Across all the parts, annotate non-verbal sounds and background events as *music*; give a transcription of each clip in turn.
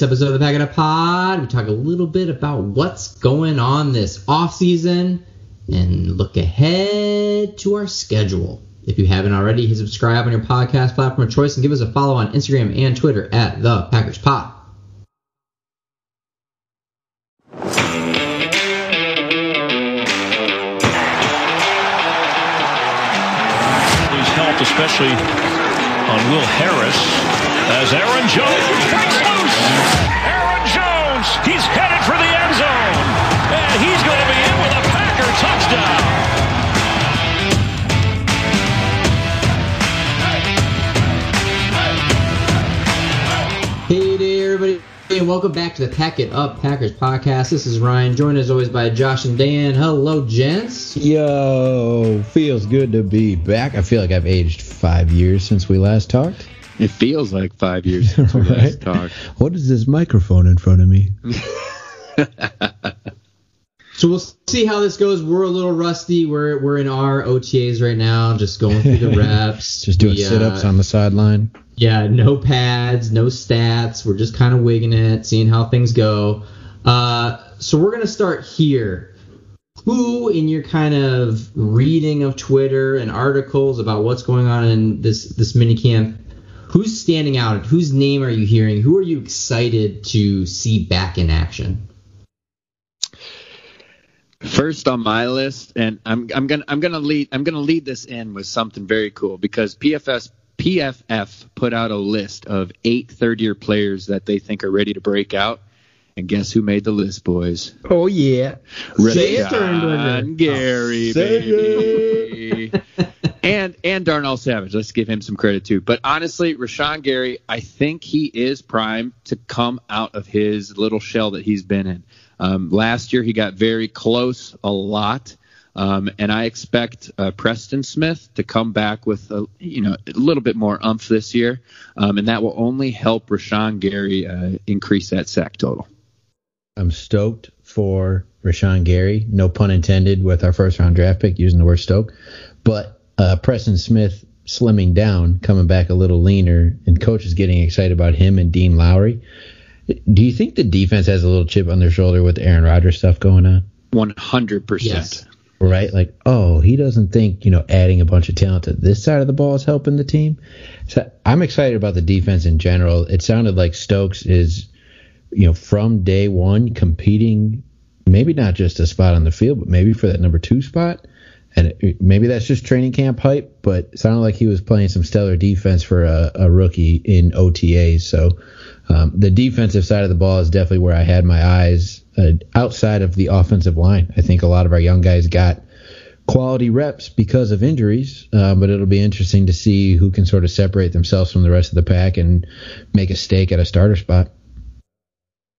this episode of the Pack It Up Pod, we talk a little bit about what's going on this off season and look ahead to our schedule. If you haven't already, hit subscribe on your podcast platform of choice and give us a follow on Instagram and Twitter at the Packers Pod. Especially on Will Harris, as Aaron Jones. Aaron Jones, he's headed for the end zone, and he's going to be in with a Packer touchdown. Hey there, everybody, and welcome back to the Pack It Up Packers podcast. This is Ryan, joined as always by Josh and Dan. Hello, gents. Yo, feels good to be back. I feel like I've aged five years since we last talked. It feels like five years *laughs* since we Right? last talked. What is this microphone in front of me? *laughs* So we'll see how this goes. We're a little rusty. We're we're in our OTAs right now, just going through the *laughs* reps. Just doing We, uh, sit-ups on the sideline. Yeah, no pads, no stats. We're just kind of wigging it, seeing how things go. Uh, so we're gonna start here. Who, in your kind of reading of Twitter and articles about what's going on in this this mini camp, who's standing out? Whose name are you hearing? Who are you excited to see back in action? First on my list, and I'm I'm gonna I'm gonna lead I'm gonna lead this in with something very cool because PFS PFF put out a list of eight third year players that they think are ready to break out. And guess who made the list, boys? Oh yeah. Say Rashan Gary, Say baby. And and Darnell Savage. Let's give him some credit too. But honestly, Rashan Gary, I think he is primed to come out of his little shell that he's been in. Um, last year, he got very close a lot. Um, and I expect uh, Preston Smith to come back with a you know a little bit more umph this year, um, and that will only help Rashan Gary uh, increase that sack total. I'm stoked for Rashan Gary. No pun intended with our first round draft pick using the word stoked. But uh, Preston Smith slimming down, coming back a little leaner, and coach is getting excited about him and Dean Lowry. Do you think the defense has a little chip on their shoulder with Aaron Rodgers stuff going on? One hundred percent. right? Like, oh, he doesn't think, you know, adding a bunch of talent to this side of the ball is helping the team. So I'm excited about the defense in general. It sounded like Stokes is, you know, from day one competing, maybe not just a spot on the field, but maybe for that number two spot. And it, maybe that's just training camp hype, but it sounded like he was playing some stellar defense for a, a rookie in OTAs. So um, the defensive side of the ball is definitely where I had my eyes uh, outside of the offensive line. I think a lot of our young guys got quality reps because of injuries, uh, but it'll be interesting to see who can sort of separate themselves from the rest of the pack and make a stake at a starter spot.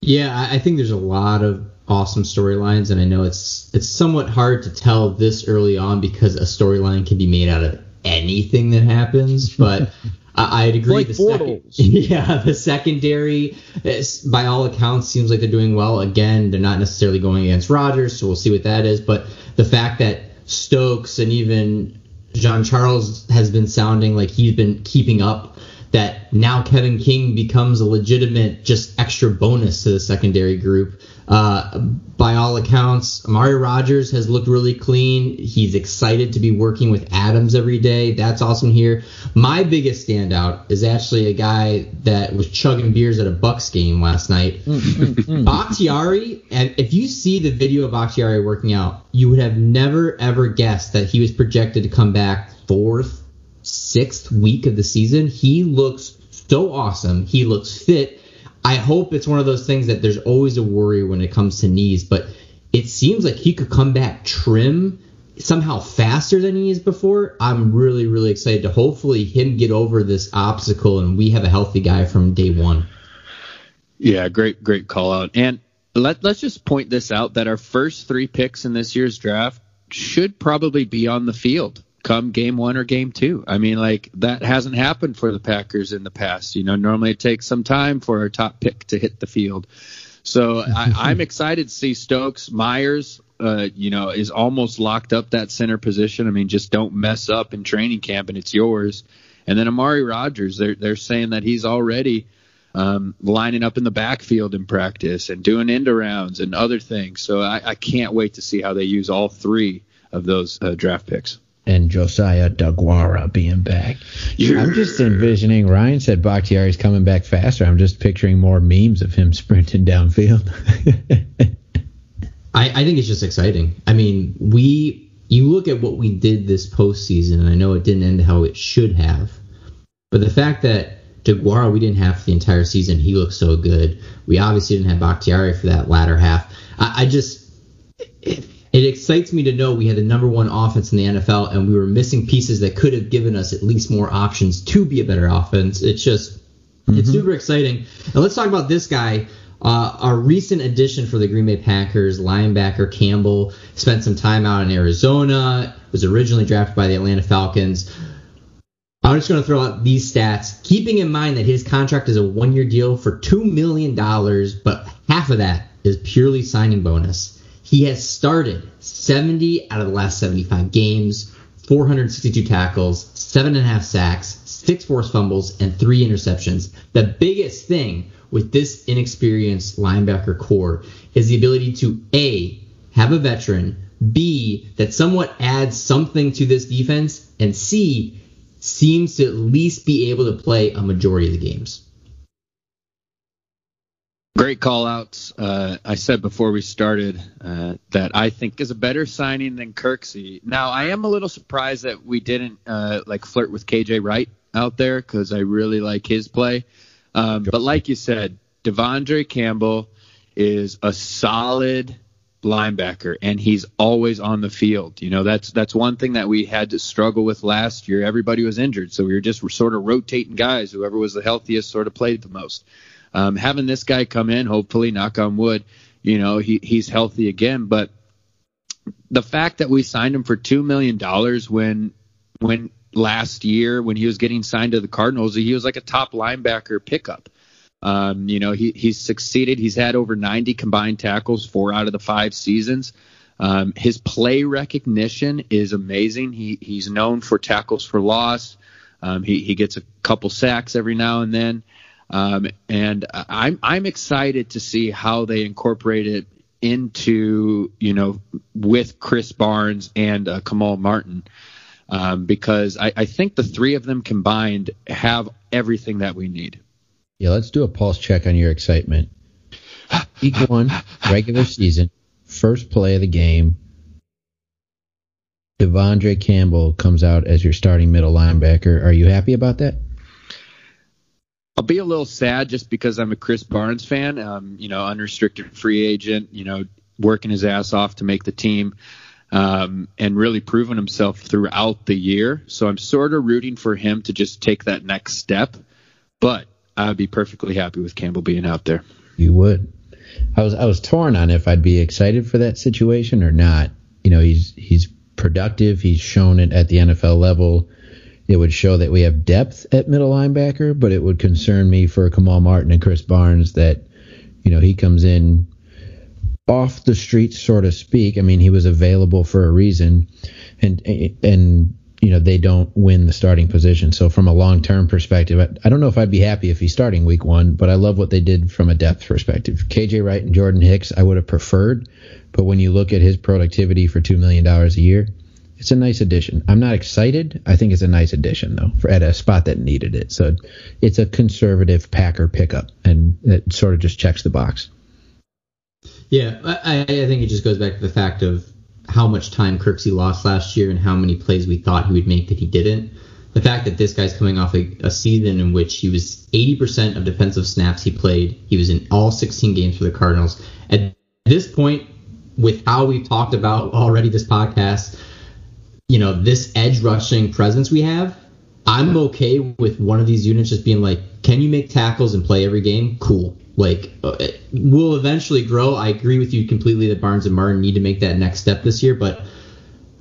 Yeah, I think there's a lot of awesome storylines, and I know it's it's somewhat hard to tell this early on because a storyline can be made out of anything that happens. *laughs* But I, I'd agree. Like the second, *laughs* yeah, the secondary, eh, by all accounts, seems like they're doing well. Again, they're not necessarily going against Rodgers, so we'll see what that is. But the fact that Stokes and even John Charles has been sounding like he's been keeping up. That now Kevin King becomes a legitimate, just extra bonus to the secondary group. Uh, by all accounts, Amari Rodgers has looked really clean. He's excited to be working with Adams every day. That's awesome here. My biggest standout is actually a guy that was chugging beers at a Bucks game last night. Mm, mm, mm. *laughs* Bakhtiari, and if you see the video of Bakhtiari working out, you would have never ever guessed that he was projected to come back fourth, sixth week of the season. He looks so awesome. He looks fit. I hope it's one of those things that there's always a worry when it comes to knees, but it seems like he could come back trim somehow faster than he is before. I'm really, really excited to hopefully him get over this obstacle and we have a healthy guy from day one. Yeah, great, great call out. And let let's just point this out that our first three picks in this year's draft should probably be on the field come game one or game two. I mean, like that hasn't happened for the Packers in the past. You know, normally it takes some time for a top pick to hit the field. So *laughs* I, I'm excited to see Stokes. Myers, uh, you know, is almost locked up that center position. I mean, just don't mess up in training camp and it's yours. And then Amari Rodgers, they're they're saying that he's already um, lining up in the backfield in practice and doing end arounds and other things. So I, I can't wait to see how they use all three of those uh, draft picks. And Josiah Deguara being back. Yeah. I'm just envisioning. Ryan said Bakhtiari's coming back faster. I'm just picturing more memes of him *laughs* sprinting downfield. I, I think it's just exciting. I mean, we you look at what we did this postseason, and I know it didn't end how it should have, but the fact that Deguara we didn't have for the entire season, he looked so good. We obviously didn't have Bakhtiari for that latter half. I, I just it, it excites me to know we had the number one offense in the NFL, and we were missing pieces that could have given us at least more options to be a better offense. It's just mm-hmm. it's super exciting. And let's talk about this guy uh, our recent addition for the Green Bay Packers, linebacker Campbell, spent some time out in Arizona, was originally drafted by the Atlanta Falcons. I'm just going to throw out these stats, keeping in mind that his contract is a one year deal for $2 million, but half of that is purely signing bonus. He has started 70 out of the last 75 games, 462 tackles, 7.5 sacks, 6 forced fumbles, and 3 interceptions. The biggest thing with this inexperienced linebacker core is the ability to A, have a veteran, B, that somewhat adds something to this defense, and C, seems to at least be able to play a majority of the games. Great call outs. Uh, I said before we started uh, that I think is a better signing than Kirksey. Now I am a little surprised that we didn't uh, like flirt with KJ Wright out there because I really like his play. Um, but like you said, De'Vondre Campbell is a solid linebacker and he's always on the field. You know, that's that's one thing that we had to struggle with last year. Everybody was injured, so we were just sort of rotating guys. Whoever was the healthiest sort of played the most. Um, having this guy come in, hopefully, knock on wood, you know, he he's healthy again. But the fact that we signed him for two million dollars when when last year when he was getting signed to the Cardinals, he was like a top linebacker pickup. Um, you know, he, he's succeeded. He's had over 90 combined tackles four out of the five seasons. Um, his play recognition is amazing. He, he's known for tackles for loss. Um, he, he gets a couple sacks every now and then. Um, and I'm, I'm excited to see how they incorporate it into, you know, with Krys Barnes and uh, Kamal Martin um, because I, I think the three of them combined have everything that we need. Yeah, let's do a pulse check on your excitement. *sighs* Week one, regular season, first play of the game. De'Vondre Campbell comes out as your starting middle linebacker. Are you happy about that? I'll be a little sad just because I'm a Krys Barnes fan. Um, you know, unrestricted free agent. You know, working his ass off to make the team um, and really proven himself throughout the year. So I'm sort of rooting for him to just take that next step. But I'd be perfectly happy with Campbell being out there. You would. I was I was torn on if I'd be excited for that situation or not. You know, he's he's productive. He's shown it at the NFL level. It would show that we have depth at middle linebacker, but it would concern me for Kamal Martin and Krys Barnes that, you know, he comes in off the street, so to speak. I mean, he was available for a reason, and and you know they don't win the starting position. So from a long term perspective, I, I, don't know if I'd be happy if he's starting week one, but I love what they did from a depth perspective. KJ Wright and Jordan Hicks, I would have preferred, but when you look at his productivity for two million dollars a year, it's a nice addition. I'm not excited. I think it's a nice addition though, for at a spot that needed it. So it's a conservative Packer pickup, and it sort of just checks the box. Yeah, I, I think it just goes back to the fact of how much time Kirksey lost last year and how many plays we thought he would make that he didn't. The fact that this guy's coming off a, a season in which he was 80% of defensive snaps he played, he was in all 16 games for the Cardinals. At this point, with how we've talked about already this podcast, you know, this edge rushing presence we have, I'm okay with one of these units just being like, can you make tackles and play every game? Cool. Like, uh, will eventually grow. I agree with you completely that Barnes and Martin need to make that next step this year, but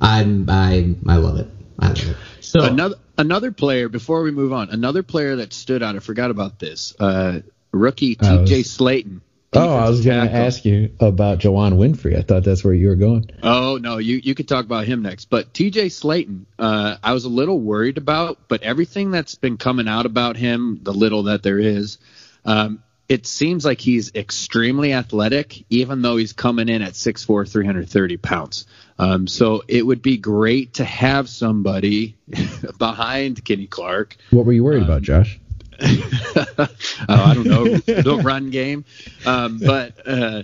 I'm I I love it. I love it. So another another player before we move on, another player that stood out. I forgot about this. Uh, rookie T.J. Was, Slaton. Oh, I was going to ask you about Juwann Winfree. I thought that's where you were going. Oh no, you you could talk about him next. But T.J. Slaton, uh, I was a little worried about, but everything that's been coming out about him, the little that there is, Um, it seems like he's extremely athletic, even though he's coming in at 6'4", 330 pounds. Um, so it would be great to have somebody *laughs* behind Kenny Clark. What were you worried um, about, Josh? *laughs* oh, I don't know, the run game. Um, but uh,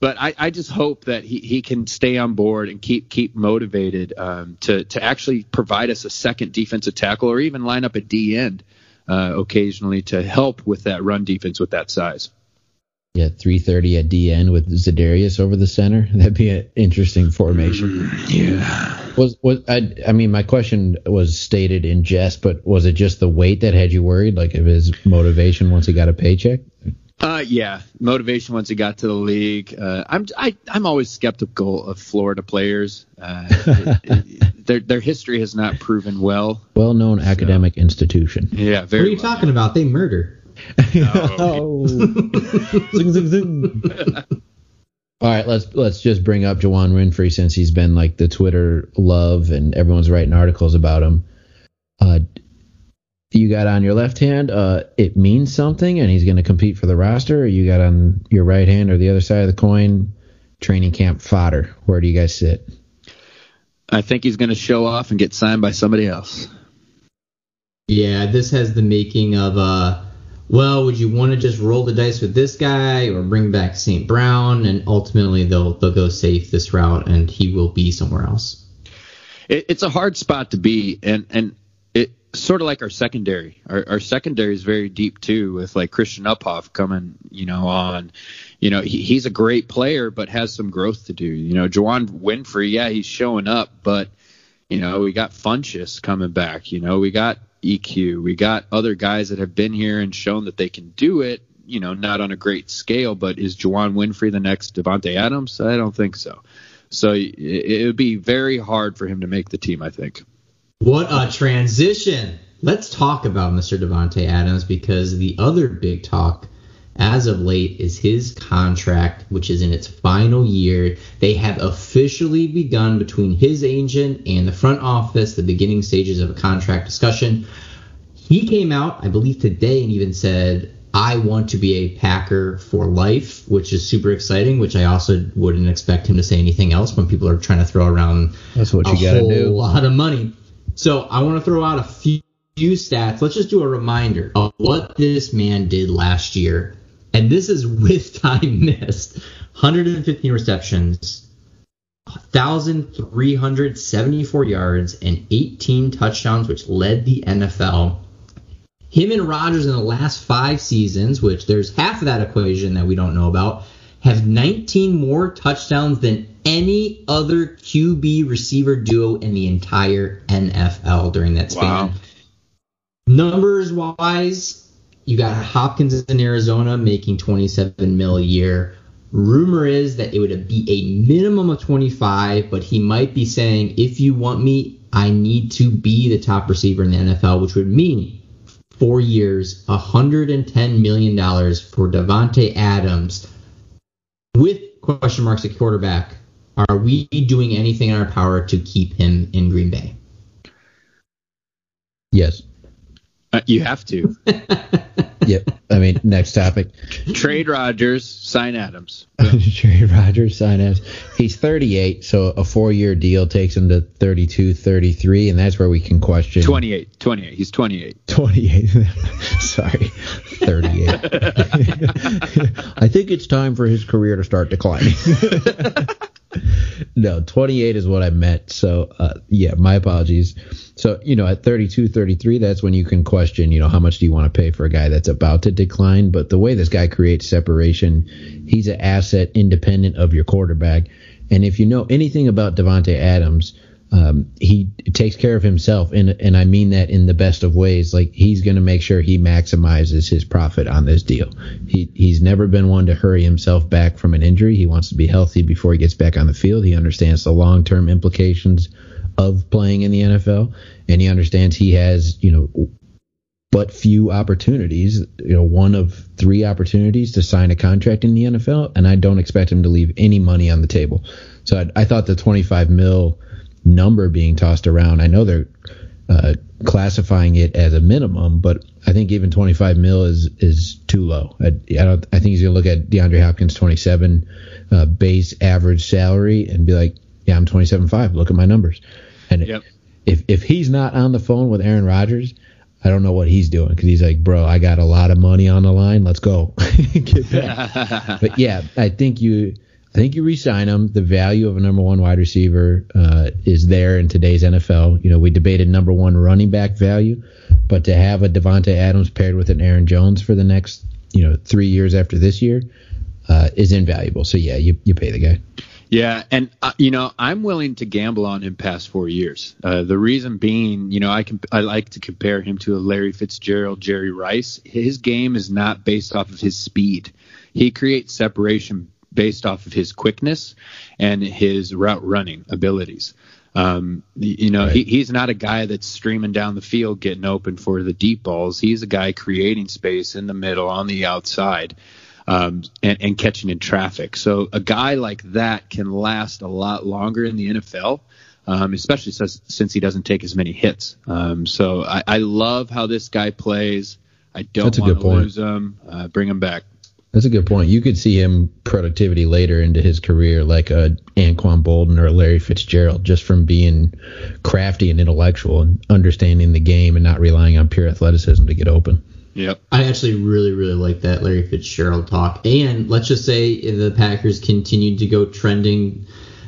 but I, I, just hope that he, he can stay on board and keep keep motivated um, to to actually provide us a second defensive tackle or even line up a D end uh, occasionally to help with that run defense with that size. Yeah, 330 at DN with Za'Darius over the center. *laughs* That'd be an interesting formation. Mm, yeah. Was was I? I mean, my question was stated in jest, but was it just the weight that had you worried, like of his motivation once he got a paycheck? Uh, yeah, motivation once he got to the league. Uh, I'm I, I'm always skeptical of Florida players. Uh, it, *laughs* it, their their history has not proven well. Well-known so. academic institution. Yeah, very. What are you well talking about? They murder. Oh. *laughs* zing, zing, zing. All right, let's let's just bring up Juwann Winfree since he's been like the Twitter love and everyone's writing articles about him. Uh, you got on your left hand, uh, it means something, and he's going to compete for the roster. Or you got on your right hand or the other side of the coin, training camp fodder. Where do you guys sit? I think he's going to show off and get signed by somebody else. Yeah, this has the making of uh well, would you want to just roll the dice with this guy or bring back St. Brown? And ultimately, they'll they'll go safe this route, and he will be somewhere else. It, it's a hard spot to be, and and it sort of like our secondary. Our, our secondary is very deep too, with like Christian Uphoff coming, you know, on. You know, he, he's a great player, but has some growth to do. You know, Juwann Winfree, yeah, he's showing up, but you know, we got Funchess coming back. You know, we got EQ. We got other guys that have been here and shown that they can do it. You know, not on a great scale, but is Juwann Winfree the next Davante Adams? I don't think so. So it, it would be very hard for him to make the team. I think. What a transition! Let's talk about Mr. Davante Adams because the other big talk as of late is his contract, which is in its final year. They have officially begun between his agent and the front office the beginning stages of a contract discussion. He came out, I believe, today and even said, I want to be a Packer for life, which is super exciting. Which I also wouldn't expect him to say anything else when people are trying to throw around That's what you gotta do. a lot of money. So I want to throw out a few few stats. Let's just do a reminder of what this man did last year and this is with *laughs* time missed. 115 receptions, 1,374 yards, and 18 touchdowns, which led the NFL. Him and Rodgers in the last five seasons, which there's half of that equation that we don't know about, have 19 more touchdowns than any other QB receiver duo in the entire NFL during that span. Wow. Numbers wise, you got Hopkins in Arizona making 27 mil a year. Rumor is that it would be a minimum of 25, but he might be saying, if you want me, I need to be the top receiver in the NFL, which would mean four years, 110 million dollars for Davante Adams, with question marks at quarterback. Are we doing anything in our power to keep him in Green Bay? Yes. Uh, you have to. *laughs* yep. I mean, next topic. Trade Rodgers, sign Adams. *laughs* Trade Rodgers, sign Adams. He's 38, so a four-year deal takes him to 32, 33, and that's where we can question. 28, 28. He's 28. 28. *laughs* Sorry, 38. I think it's time for his career to start declining. no, 28 is what I meant. So, uh, yeah, my apologies. So, you know, at 32, 33, that's when you can question, you know, how much do you want to pay for a guy that's about to decline? But the way this guy creates separation, he's an asset independent of your quarterback. And if you know anything about Davante Adams, um, he takes care of himself, and and I mean that in the best of ways. Like he's going to make sure he maximizes his profit on this deal. He he's never been one to hurry himself back from an injury. He wants to be healthy before he gets back on the field. He understands the long term implications of playing in the NFL, and he understands he has you know but few opportunities, you know, one of three opportunities to sign a contract in the NFL, and I don't expect him to leave any money on the table. So I, I thought the 25 mil number being tossed around. I know they're uh, classifying it as a minimum, but I think even 25 mil is is too low. I, I don't. I think he's gonna look at DeAndre Hopkins 27 uh, base average salary and be like, yeah, I'm 27.5. Look at my numbers. And Yep. if if he's not on the phone with Aaron Rodgers, I don't know what he's doing because he's like, bro, I got a lot of money on the line. Let's go. *laughs* *laughs* But yeah, I think you. I think you re-sign him. The value of a number one wide receiver uh, is there in today's NFL. You know, we debated number one running back value, but to have a Davante Adams paired with an Aaron Jones for the next, you know, three years after this year uh, is invaluable. So yeah, you you pay the guy. Yeah, and uh, you know I'm willing to gamble on him past four years. Uh, the reason being, you know, I can I like to compare him to a Larry Fitzgerald, Jerry Rice. His game is not based off of his speed. He creates separation based off of his quickness and his route running abilities. Um, you know, he, he's not a guy that's streaming down the field getting open for the deep balls. He's a guy creating space in the middle on the outside um, and, and catching in traffic. So a guy like that can last a lot longer in the NFL, um, especially since, since he doesn't take as many hits. Um, so I, I love how this guy plays. I don't want to lose him. Uh, bring him back. That's a good point. You could see him productivity later into his career, like a Anquan Boldin or a Larry Fitzgerald, just from being crafty and intellectual and understanding the game and not relying on pure athleticism to get open. Yep. I actually really, really like that Larry Fitzgerald talk. And let's just say the Packers continue to go trending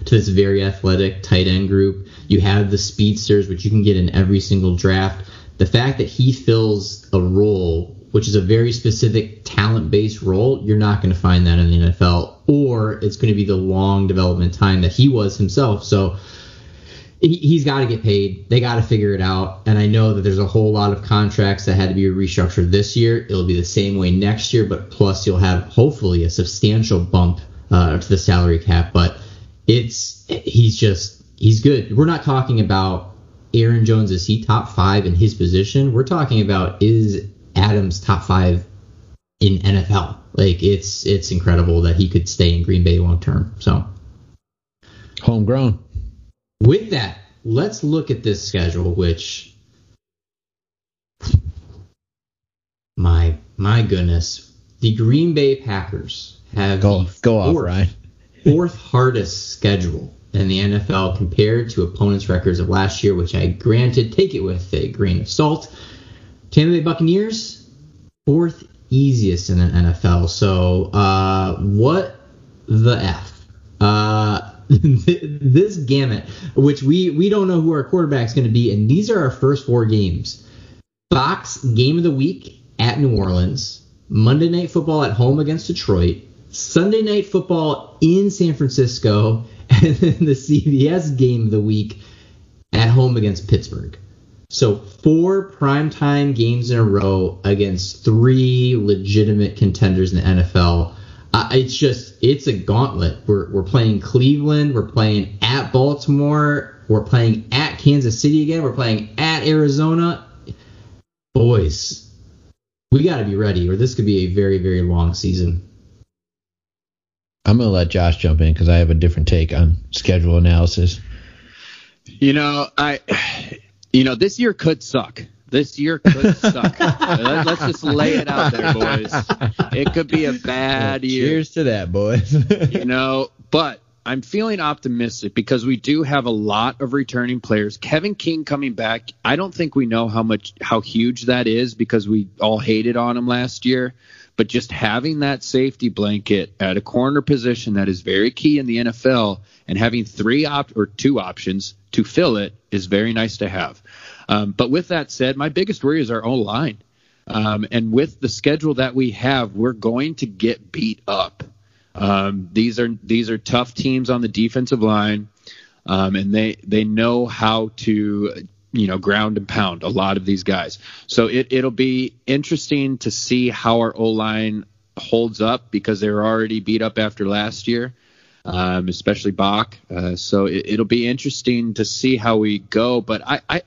to this very athletic tight end group. You have the speedsters, which you can get in every single draft. The fact that he fills a role, which is a very specific talent based role, you're not going to find that in the NFL, or it's going to be the long development time that he was himself. So he- he's got to get paid. They got to figure it out. And I know that there's a whole lot of contracts that had to be restructured this year. It'll be the same way next year, but plus you'll have hopefully a substantial bump uh, to the salary cap. But it's he's just he's good. We're not talking about Aaron Jones is he top five in his position. We're talking about is Adams top five in NFL. Like it's it's incredible that he could stay in Green Bay long term. So Homegrown. With that, let's look at this schedule, which my my goodness, the Green Bay Packers have Go the go off, fourth, *laughs* fourth hardest schedule in the NFL compared to opponents' records of last year, which I granted take it with a grain of salt. Tampa Bay Buccaneers, fourth easiest in the NFL. So uh, what the f? Uh, *laughs* this gamut, which we we don't know who our quarterback's going to be, and these are our first four games. Fox game of the week at New Orleans, Monday Night Football at home against Detroit, Sunday Night Football in San Francisco, *laughs* and then the CBS game of the week at home against Pittsburgh. So four primetime games in a row against three legitimate contenders in the NFL. Uh, it's just it's a gauntlet. We're we're playing Cleveland, we're playing at Baltimore, we're playing at Kansas City again, we're playing at Arizona. Boys, we got to be ready, or this could be a very very long season. I'm gonna let Josh jump in because I have a different take on schedule analysis. You know, I, you know, this year could suck. This year could suck. *laughs* Let- Let's just lay it out there, boys. It could be a bad year. Cheers to that, boys. *laughs* you know, but I'm feeling optimistic because we do have a lot of returning players. Kevin King coming back, I don't think we know how much how huge that is because we all hated on him last year. But just having that safety blanket at a corner position that is very key in the NFL and having three op or two options to fill it is very nice to have. Um, but with that said, my biggest worry is our own line. Um, and with the schedule that we have, we're going to get beat up. Um, these are these are tough teams on the defensive line, um, and they they know how to you know ground and pound a lot of these guys. So it it'll be interesting to see how our O line holds up because they were already beat up after last year, um, especially Bach. Uh, so it, it'll be interesting to see how we go. But I. I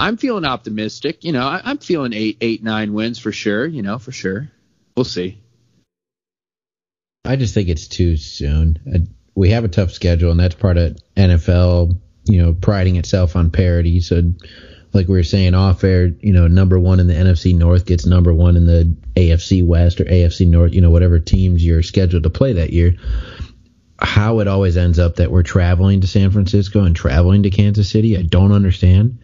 I'm feeling optimistic. You know, I, I'm feeling eight, eight, nine wins for sure. You know, for sure. We'll see. I just think it's too soon. We have a tough schedule, and that's part of NFL, you know, priding itself on parity. So like we were saying off air, you know, number one in the NFC North gets number one in the AFC West or AFC North, you know, whatever teams you're scheduled to play that year. How it always ends up that we're traveling to San Francisco and traveling to Kansas City, I don't understand.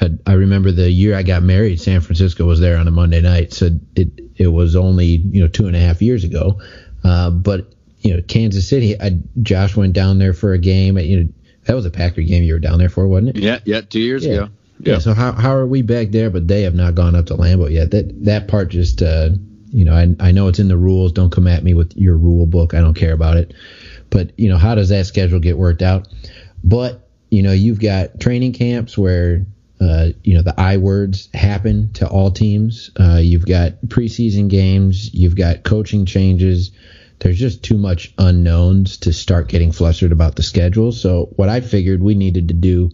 I, I remember the year I got married, San Francisco was there on a Monday night, so it it was only you know two and a half years ago. Uh, but you know, Kansas City, I, Josh went down there for a game. You know, that was a Packer game you were down there for, wasn't it? Yeah, yeah, two years Yeah. ago. Yeah. So how how are we back there? But they have not gone up to Lambeau yet. That that part just uh, you know I I know it's in the rules. Don't come at me with your rule book. I don't care about it. But you know how does that schedule get worked out? But you know you've got training camps where uh, you know the I words happen to all teams. Uh, you've got preseason games. You've got coaching changes. There's just too much unknowns to start getting flustered about the schedule. So what I figured we needed to do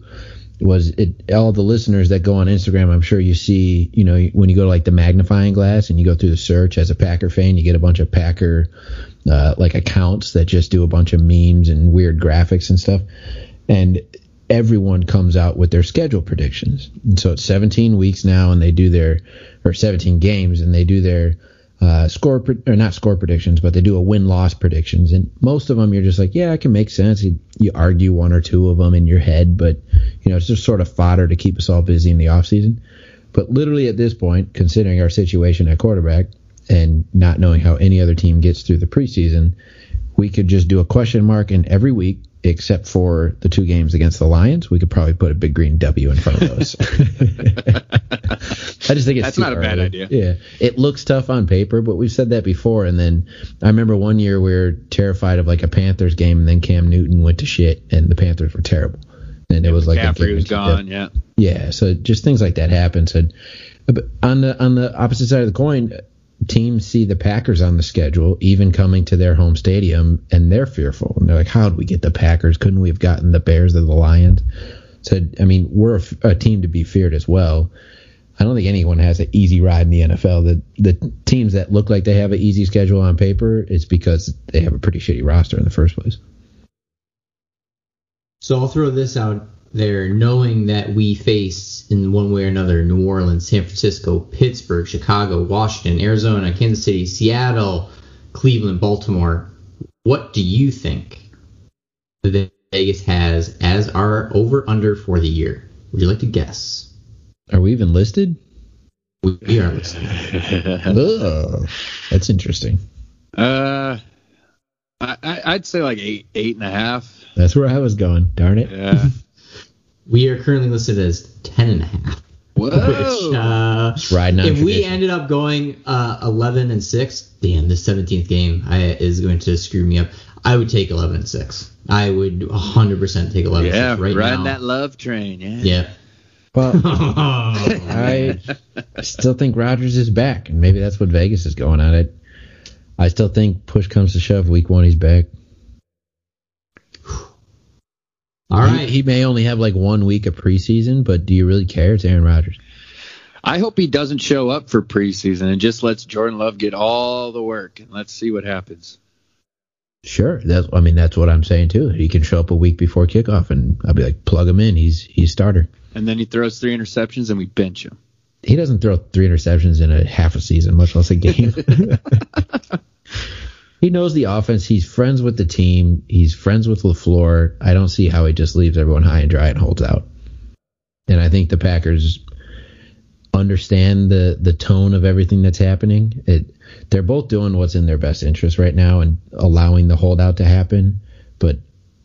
was it all the listeners that go on Instagram, I'm sure you see, you know, when you go to like the magnifying glass and you go through the search as a Packer fan, you get a bunch of Packer uh, like accounts that just do a bunch of memes and weird graphics and stuff. And everyone comes out with their schedule predictions. And so it's 17 weeks now and they do their or 17 games and they do their uh, score or not score predictions, but they do a win loss predictions, and most of them you're just like, yeah, it can make sense. You, you argue one or two of them in your head, but you know it's just sort of fodder to keep us all busy in the off season. But literally at this point, considering our situation at quarterback and not knowing how any other team gets through the preseason, we could just do a question mark in every week except for the two games against the Lions. We could probably put a big green W in front of those. *laughs* *laughs* I just think it's That's not a bad early. idea. Yeah, it looks tough on paper, but we've said that before. And then I remember one year we were terrified of like a Panthers game, and then Cam Newton went to shit, and the Panthers were terrible. And it was like a was gone. Yeah. yeah, so just things like that happen. So, on the on the opposite side of the coin, teams see the Packers on the schedule, even coming to their home stadium, and they're fearful. And they're like, "How did we get the Packers? Couldn't we have gotten the Bears or the Lions?" So, I mean, we're a, team to be feared as well. I don't think anyone has an easy ride in the NFL. The the teams that look like they have an easy schedule on paper, it's because they have a pretty shitty roster in the first place. So I'll throw this out there, knowing that we face in one way or another New Orleans, San Francisco, Pittsburgh, Chicago, Washington, Arizona, Kansas City, Seattle, Cleveland, Baltimore. What do you think that Vegas has as our over under for the year? Would you like to guess? Are we even listed? We, we are listening. *laughs* Ugh, that's interesting. Uh, I, I I'd say like eight eight and a half. That's where I was going. Darn it. Yeah. *laughs* We are currently listed as ten and a half. Whoa. *laughs* Which, uh, Just riding on if we ended up going uh, 11 and 6, damn, the 17th game I, is going to screw me up. I would take 11 and 6. I would 100% take 11 yeah, and 6 right riding now. that love train. Yeah. Yeah. Well, I, *laughs* I still think Rodgers is back, and maybe that's what Vegas is going at it. I still think push comes to shove, week one he's back. All He- right. He, may only have like one week of preseason, but do you really care? It's Aaron Rodgers. I hope he doesn't show up for preseason and just lets Jordan Love get all the work and let's see what happens. Sure, that's I mean that's what I'm saying too. He can show up a week before kickoff, and I'll be like, plug him in. He's he's starter. And then he throws three interceptions and we bench him. He doesn't throw three interceptions in a half a season, much less a game. *laughs* he knows the offense. He's friends with the team. He's friends with Lafleur. I don't see how he just leaves everyone high and dry and holds out. And I think the Packers understand the the tone of everything that's happening. It they're both doing what's in their best interest right now and allowing the holdout to happen. But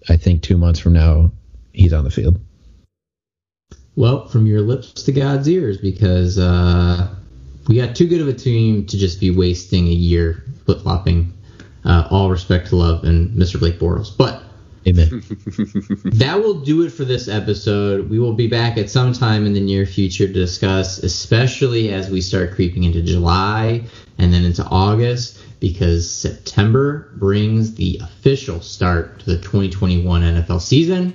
I think two months from now, he's on the field. Well, from your lips to God's ears, because uh, we got too good of a team to just be wasting a year flip flopping. Uh, all respect to Love and Mr. Blake Bortles. But Amen. *laughs* that will do it for this episode. We will be back at some time in the near future to discuss, especially as we start creeping into July and then into August, because September brings the official start to the 2021 NFL season.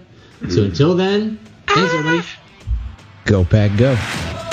So until then, thanks everybody. go pack, go.